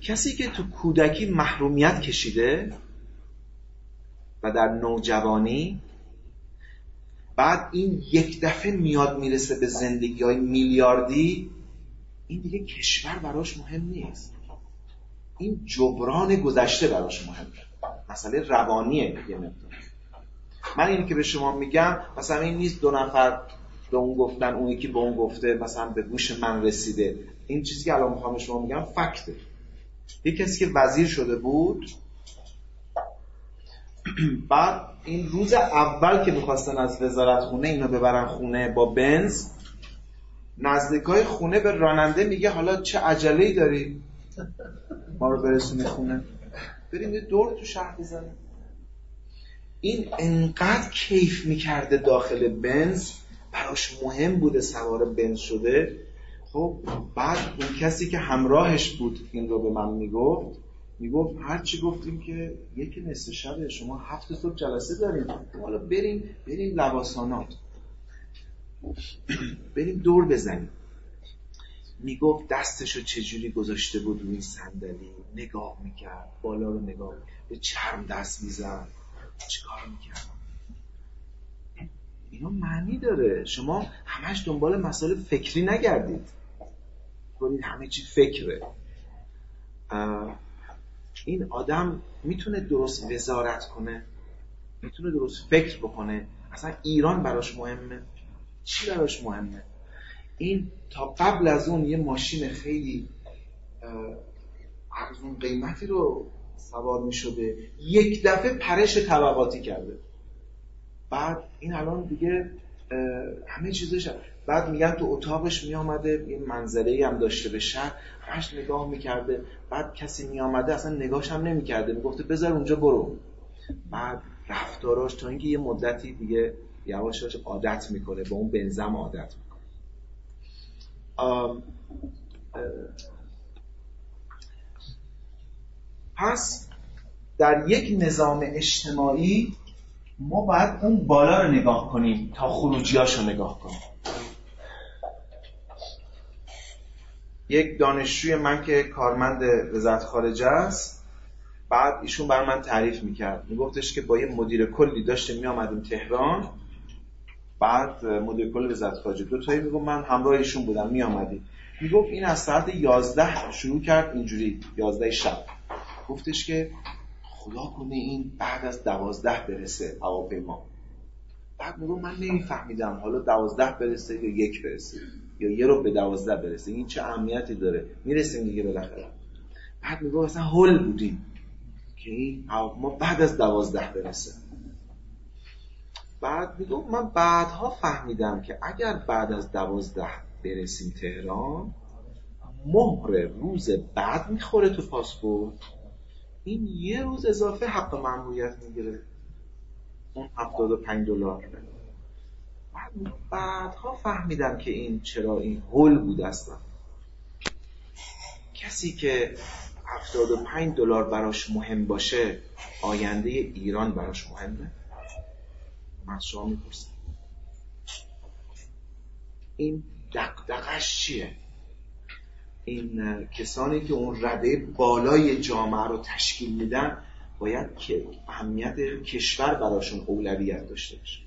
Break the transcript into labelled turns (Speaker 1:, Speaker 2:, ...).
Speaker 1: کسی که تو کودکی محرومیت کشیده و در نوجوانی بعد این یک دفعه میاد می‌رسه به زندگی های میلیاردی این دیگه کشور براش مهم نیست. این جبران گذشته براش مهمه مسئله روانیه یه من اینی که به شما میگم مثلا این نیست دو نفر به اون گفتن اون یکی به اون گفته مثلا به گوش من رسیده. این چیزی که الان می‌خوام شما میگم فکته. یه کسی که وزیر شده بود بعد این روز اول که می‌خواستن از وزارت خونه اینو ببرن خونه با بنز نزدیکای خونه به راننده میگه حالا چه عجله داری ما رو برسونی خونه؟ بریم دور تو شهر بزنیم. این انقدر کیف می‌کرده داخل بنز براش مهم بوده سوار بنز شده. خب بعد اون کسی که همراهش بود این رو به من می‌گفت می‌گفت هرچی گفتیم که یکی نصف شب شما هفت صبح جلسه داریم حالا بریم بریم لواسانات. بریم دور بزنیم. می‌گفت دستشو چجوری گذاشته بود روی صندلی؟ نگاه می‌کرد بالا رو نگاه به چرم دست می‌زد. چیکار می‌کرد؟ اینا معنی داره. شما همش دنبال مسائل فکری نگردید. کنید همه چی فکره. این آدم می‌تونه درست وزارت کنه می‌تونه درست فکر بکنه. اصلا ایران براش مهمه. چی براش مهمه؟ این تا قبل از اون یه ماشین خیلی ارزون قیمتی رو سوار می شده یک دفعه پرش طبقاتی کرده. بعد این الان دیگه همه چیزش بعد میگن تو اتاقش می آمده یه منظره هم داشته به شهر. همش نگاه می‌کرده بعد کسی می آمده اصلا نگاهش هم نمی‌کرده. می‌گفته بذار اونجا برو. بعد رفتاراش تا اینکه یه مدتی دیگه یواش یواش عادت می‌کنه به اون بنزم عادت می‌کنه. پس در یک نظام اجتماعی ما باید اون بالا رو نگاه کنیم تا خروجیاش رو نگاه کنیم. یک دانشجوی من که کارمند وزارت خارجه است بعد ایشون بر من تعریف می‌کرد. میگفتش که با یه مدیر کلی داشته میامدیم تهران. بعد مدیر کل وزارت خارجه دو تایی میگم من همراه ایشون بودم میامدیم می‌گفت این از ساعت 11 شروع کرد اینجوری 11 شب. گفتش که خدا کنه این بعد از دوازده برسه هواپیما. بعد میگو من نمیفهمیدم. حالا دوازده برسه یا یک برسه؟ یا یه رو به دوازده برسه؟ این چه اهمیتی داره؟ می‌رسیم دیگه بالاخره. بعد میگو اصلا هول بودیم که این ما بعد از دوازده برسه. بعد میگو من بعدها فهمیدم که اگر بعد از دوازده برسیم تهران مهر روز بعد می‌خوره تو پاسپورت. این یه روز اضافه حق ممنوعیت می‌گیره. اون 75 دلار. بعدها فهمیدم که این چرا این هول بود اصلا. کسی که 75 دلار براش مهم باشه آینده ایران براش مهمه؟ من شما می‌پرسم. این دقدقش چیه؟ این کسانی که اون رده بالای جامعه رو تشکیل میدن باید که اهمیت کشور براشون اولویت داشته باشه.